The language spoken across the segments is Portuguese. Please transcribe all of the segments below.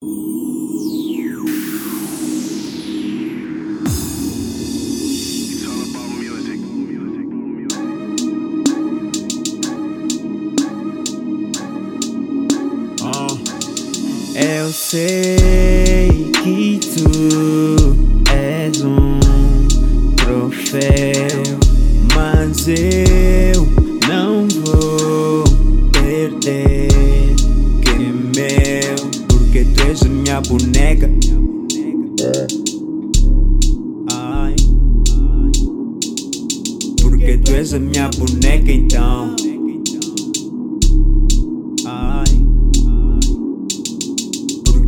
Eu sei que tu és um troféu, mas eu minha boneca. Ai, porque tu és a minha boneca então.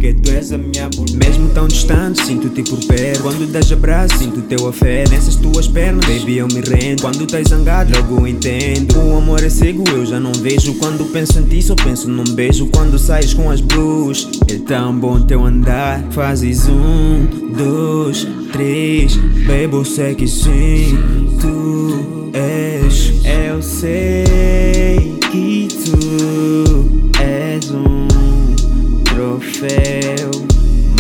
Porque tu és a minha boneca Mesmo tão distante, sinto-te por perto. Quando das abraço, sinto teu afé Nessas tuas pernas, baby eu me rendo. Quando estás zangado, logo entendo. O amor é cego, eu já não vejo. Quando penso em ti, só penso num beijo. Quando sais com as blues É tão bom teu andar. Fazes um, dois, três. Baby, eu sei que sim Tu és. Eu sei troféu,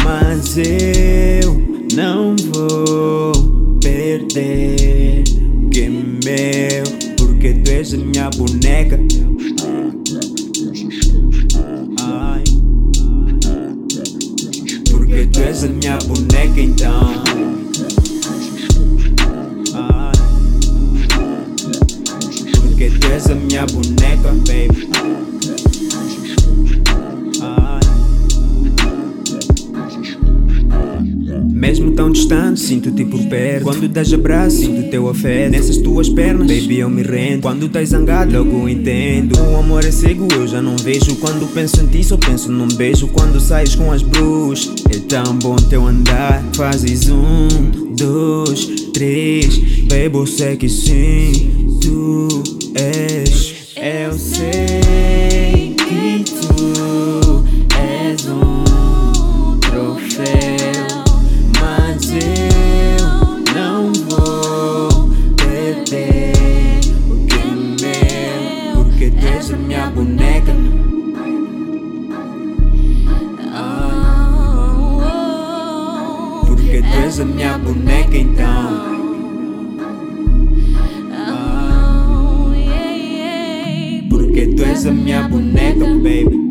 mas eu não vou perder que meu, porque tu és a minha boneca. Ai, porque tu és a minha boneca então. Ai, porque tu és a minha boneca, baby. Mesmo tão distante, sinto-te por perto. Quando das abraço, sinto teu afeto. Nessas tuas pernas, baby, eu me rendo. Quando estás zangado, logo entendo. O amor é cego, eu já não vejo. Quando penso em ti, só penso num beijo. Quando sais com as blues, é tão bom teu andar. Fazes um, dois, três. Baby, eu sei que sim, tu és. Porque tu és a minha boneca então. Tu és a minha boneca. Ai, porque tu és a minha boneca, baby.